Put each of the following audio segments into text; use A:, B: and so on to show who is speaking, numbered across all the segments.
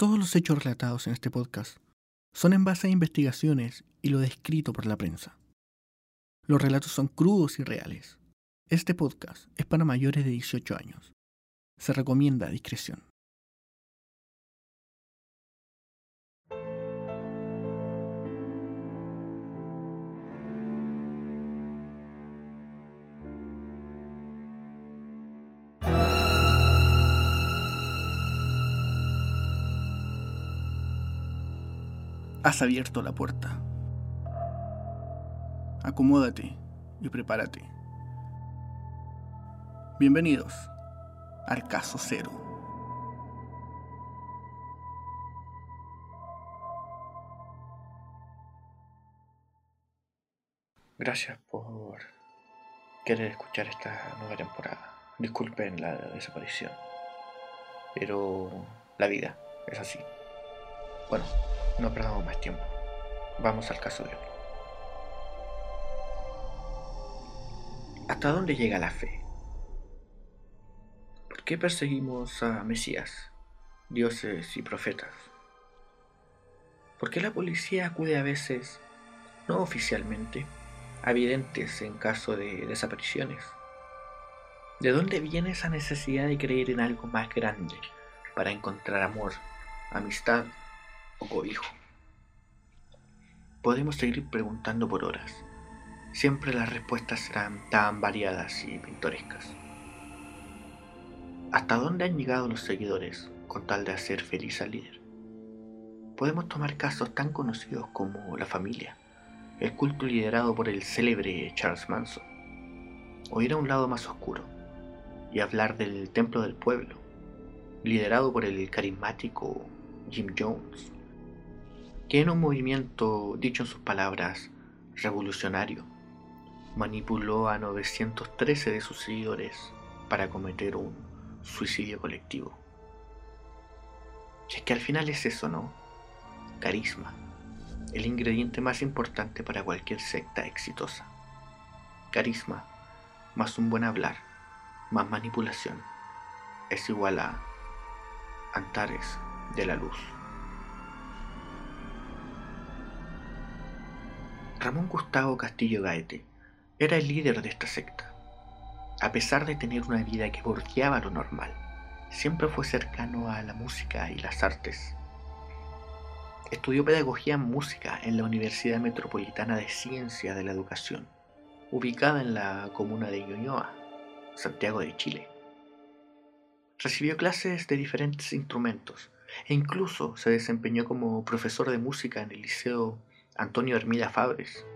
A: Todos los hechos relatados en este podcast son en base a investigaciones y lo descrito por la prensa. Los relatos son crudos y reales. Este podcast es para mayores de 18 años. Se recomienda discreción. Has abierto la puerta. Acomódate y prepárate. Bienvenidos al caso cero.
B: Gracias por querer escuchar esta nueva temporada. Disculpen la desaparición, pero la vida es así. Bueno, no perdamos más tiempo. Vamos al caso de hoy. ¿Hasta dónde llega la fe? ¿Por qué perseguimos a Mesías, dioses y profetas? ¿Por qué la policía acude a veces, no oficialmente, a videntes en caso de desapariciones? ¿De dónde viene esa necesidad de creer en algo más grande para encontrar amor, amistad o cobijo. Podemos seguir preguntando por horas. Siempre las respuestas serán tan variadas y pintorescas. ¿Hasta dónde han llegado los seguidores con tal de hacer feliz al líder? Podemos tomar casos tan conocidos como la familia, el culto liderado por el célebre Charles Manson, o ir a un lado más oscuro y hablar del templo del pueblo, liderado por el carismático Jim Jones que en un movimiento, dicho en sus palabras, revolucionario, manipuló a 913 de sus seguidores para cometer un suicidio colectivo. Y es que al final es eso, ¿no? Carisma, el ingrediente más importante para cualquier secta exitosa. Carisma, más un buen hablar, más manipulación, es igual a Antares de la Luz. Ramón Gustavo Castillo Gaete era el líder de esta secta. A pesar de tener una vida que bordeaba lo normal, siempre fue cercano a la música y las artes. Estudió pedagogía en música en la Universidad Metropolitana de Ciencias de la Educación, ubicada en la comuna de Ñuñoa, Santiago de Chile. Recibió clases de diferentes instrumentos e incluso se desempeñó como profesor de música en el Liceo Antonio Hermida Fabres.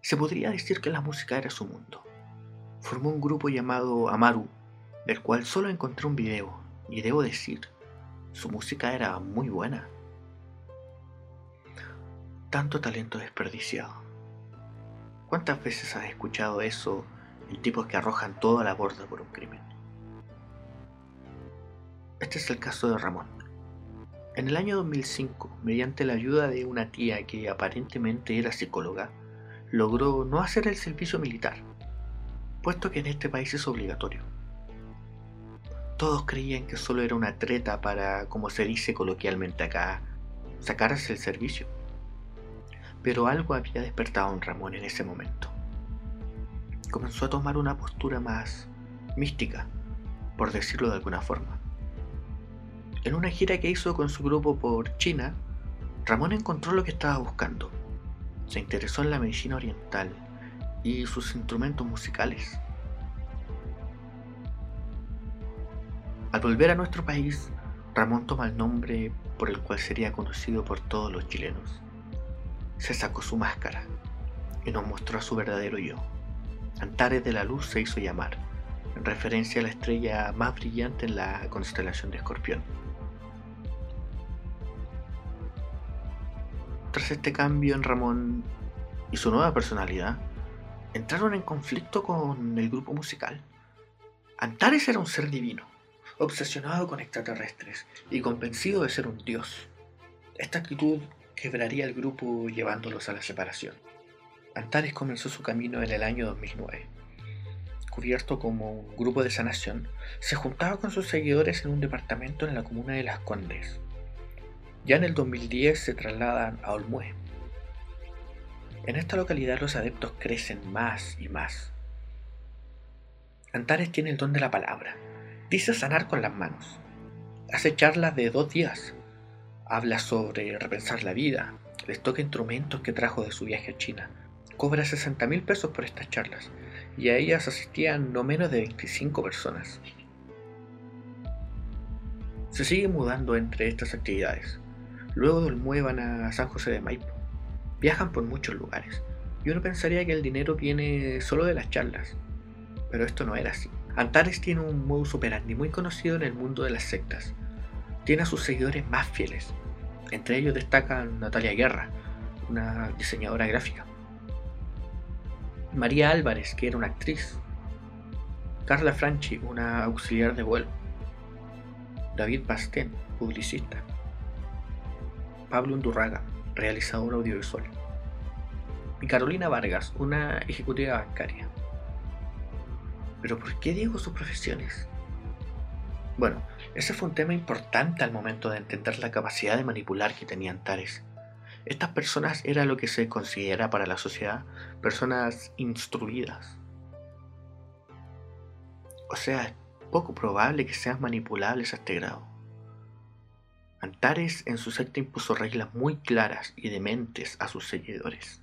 B: Se podría decir que la música era su mundo. Formó un grupo llamado Amaru, del cual solo encontré un video, y debo decir, su música era muy buena. Tanto talento desperdiciado. ¿Cuántas veces has escuchado eso en tipos que arrojan todo la borda por un crimen? Este es el caso de Ramón. En el año 2005, mediante la ayuda de una tía que aparentemente era psicóloga, logró no hacer el servicio militar, puesto que en este país es obligatorio. Todos creían que solo era una treta para, como se dice coloquialmente acá, sacarse el servicio. Pero algo había despertado en Ramón en ese momento. Comenzó a tomar una postura más mística, por decirlo de alguna forma. En una gira que hizo con su grupo por China, Ramón encontró lo que estaba buscando. Se interesó en la medicina oriental y sus instrumentos musicales. Al volver a nuestro país, Ramón toma el nombre por el cual sería conocido por todos los chilenos. Se sacó su máscara y nos mostró a su verdadero yo. Antares de la Luz se hizo llamar, en referencia a la estrella más brillante en la constelación de Escorpión. Tras este cambio en Ramón y su nueva personalidad, entraron en conflicto con el grupo musical. Antares era un ser divino, obsesionado con extraterrestres y convencido de ser un dios. Esta actitud quebraría el grupo llevándolos a la separación. Antares comenzó su camino en el año 2009, descubierto como un grupo de sanación, se juntaba con sus seguidores en un departamento en la comuna de Las Condes. Ya en el 2010 se trasladan a Olmué. En esta localidad los adeptos crecen más y más. Antares tiene el don de la palabra. Dice sanar con las manos. Hace charlas de dos días. Habla sobre repensar la vida. Les toca instrumentos que trajo de su viaje a China. Cobra 60 mil pesos por estas charlas y a ellas asistían no menos de 25 personas. Se sigue mudando entre estas actividades. Luego del a San José de Maipo. Viajan por muchos lugares y uno pensaría que el dinero viene solo de las charlas, pero esto no era así. Antares tiene un modus operandi muy conocido en el mundo de las sectas. Tiene a sus seguidores más fieles. Entre ellos destacan Natalia Guerra, una diseñadora gráfica. María Álvarez, que era una actriz. Carla Franchi, una auxiliar de vuelo. David Bastén, publicista. Pablo Undurraga, realizador audiovisual. Y Carolina Vargas, una ejecutiva bancaria. Pero ¿por qué digo sus profesiones? Bueno, ese fue un tema importante al momento de entender la capacidad de manipular que tenía Antares. Estas personas eran lo que se considera para la sociedad personas instruidas. O sea, es poco probable que sean manipulables a este grado. Antares en su secta impuso reglas muy claras y dementes a sus seguidores.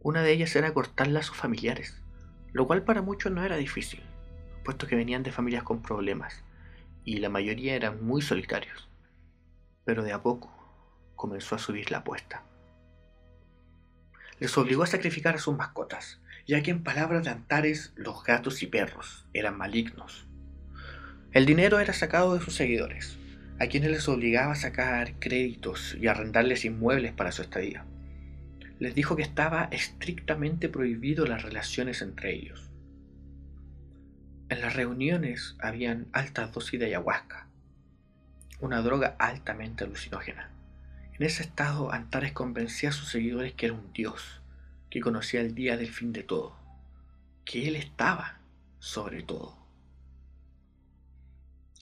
B: Una de ellas era cortarla a sus familiares, lo cual para muchos no era difícil, puesto que venían de familias con problemas, y la mayoría eran muy solitarios. Pero de a poco, comenzó a subir la apuesta. Les obligó a sacrificar a sus mascotas, ya que en palabras de Antares los gatos y perros eran malignos. El dinero era sacado de sus seguidores, a quienes les obligaba a sacar créditos y arrendarles inmuebles para su estadía. Les dijo que estaba estrictamente prohibido las relaciones entre ellos. En las reuniones habían altas dosis de ayahuasca, una droga altamente alucinógena. En ese estado, Antares convencía a sus seguidores que era un dios, que conocía el día del fin de todo, que él estaba sobre todo.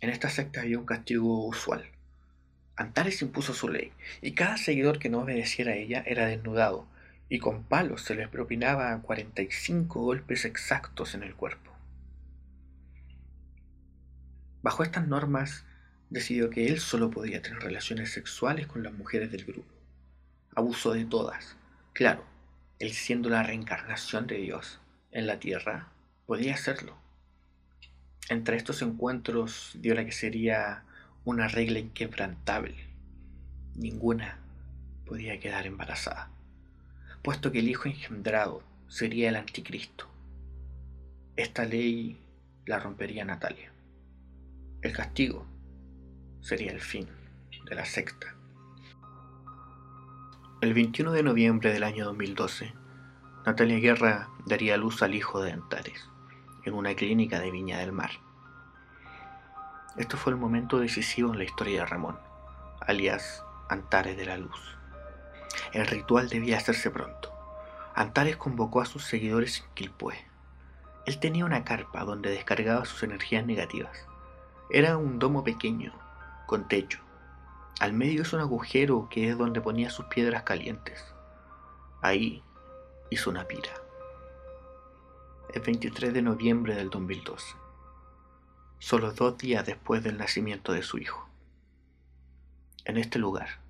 B: En esta secta había un castigo usual. Antares impuso su ley, y cada seguidor que no obedeciera a ella era desnudado, y con palos se les propinaba 45 golpes exactos en el cuerpo. Bajo estas normas, decidió que él solo podía tener relaciones sexuales con las mujeres del grupo. Abusó de todas. Claro, él siendo la reencarnación de Dios en la tierra, podía hacerlo. Entre estos encuentros dio la que sería una regla inquebrantable. Ninguna podía quedar embarazada, puesto que el hijo engendrado sería el anticristo. Esta ley la rompería Natalia. El castigo sería el fin de la secta. El 21 de noviembre del año 2012, Natalia Guerra daría luz al hijo de Antares, en una clínica de Viña del Mar. Esto fue el momento decisivo en la historia de Ramón, alias Antares de la Luz. El ritual debía hacerse pronto. Antares convocó a sus seguidores en Quilpué. Él tenía una carpa donde descargaba sus energías negativas. Era un domo pequeño, con techo. Al medio es un agujero que es donde ponía sus piedras calientes. Ahí hizo una pira. El 23 de noviembre del 2012, solo dos días después del nacimiento de su hijo. En este lugar,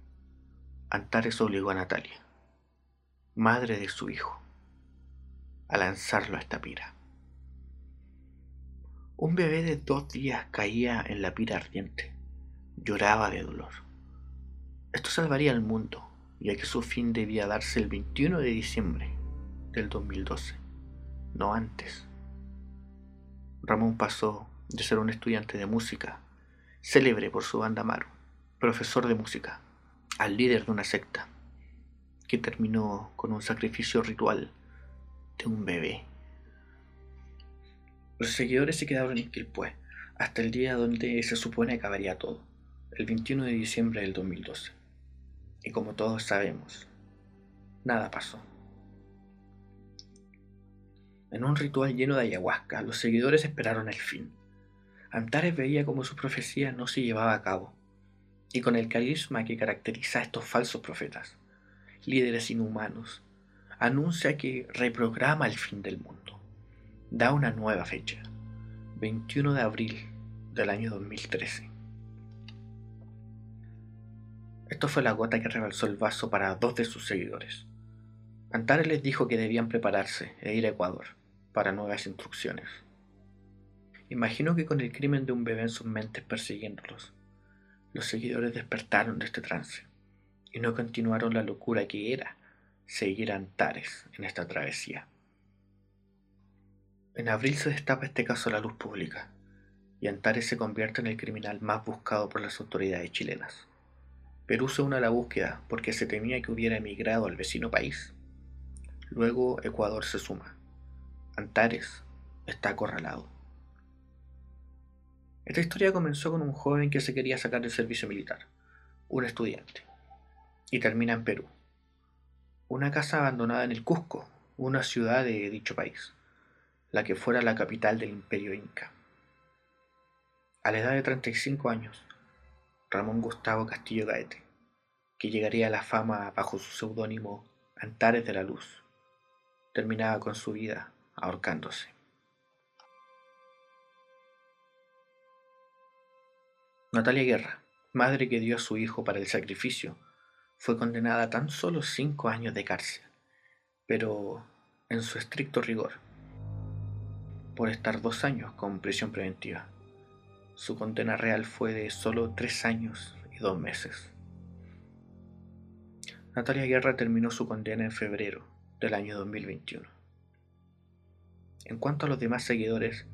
B: Antares obligó a Natalia, madre de su hijo, a lanzarlo a esta pira. Un bebé de dos días caía en la pira ardiente lloraba de dolor. Esto salvaría al mundo, ya que su fin debía darse el 21 de diciembre del 2012, no antes. Ramón pasó de ser un estudiante de música, célebre por su banda Maru, profesor de música, al líder de una secta, que terminó con un sacrificio ritual de un bebé. Los seguidores se quedaron en Quilpué hasta el día donde se supone acabaría todo el 21 de diciembre del 2012. Y como todos sabemos, nada pasó. En un ritual lleno de ayahuasca, los seguidores esperaron el fin. Antares veía como su profecía no se llevaba a cabo, y con el carisma que caracteriza a estos falsos profetas, líderes inhumanos, anuncia que reprograma el fin del mundo. Da una nueva fecha, 21 de abril del año 2013. Esto fue la gota que rebalsó el vaso para dos de sus seguidores. Antares les dijo que debían prepararse e ir a Ecuador para nuevas instrucciones. Imagino que con el crimen de un bebé en sus mentes persiguiéndolos, los seguidores despertaron de este trance y no continuaron la locura que era seguir a Antares en esta travesía. En abril se destapa este caso a la luz pública y Antares se convierte en el criminal más buscado por las autoridades chilenas. Perú se une a la búsqueda porque se temía que hubiera emigrado al vecino país. Luego Ecuador se suma. Antares está acorralado. Esta historia comenzó con un joven que se quería sacar del servicio militar, un estudiante, y termina en Perú, una casa abandonada en el Cusco, una ciudad de dicho país, la que fuera la capital del imperio inca. A la edad de 35 años, Ramón Gustavo Castillo Gaete, que llegaría a la fama bajo su seudónimo Antares de la Luz, terminaba con su vida ahorcándose. Natalia Guerra, madre que dio a su hijo para el sacrificio, fue condenada a tan solo cinco años de cárcel, pero en su estricto rigor, por estar dos años con prisión preventiva. Su condena real fue de solo tres años y dos meses. Natalia Guerra terminó su condena en febrero del año 2021. En cuanto a los demás seguidores,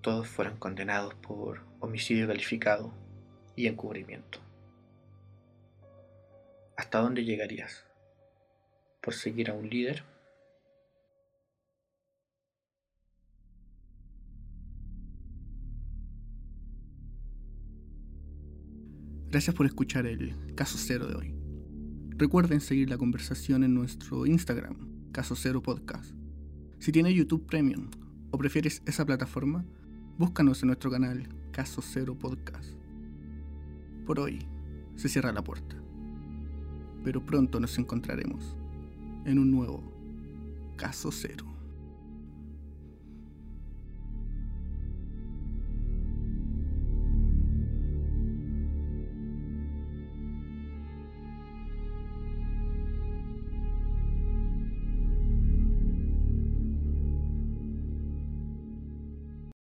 B: todos fueron condenados por homicidio calificado y encubrimiento. ¿Hasta dónde llegarías? ¿Por seguir a un líder?
A: Gracias por escuchar el caso cero de hoy. Recuerden seguir la conversación en nuestro Instagram, Caso Cero Podcast. Si tienes YouTube Premium o prefieres esa plataforma, búscanos en nuestro canal Caso Cero Podcast. Por hoy se cierra la puerta, pero pronto nos encontraremos en un nuevo Caso Cero.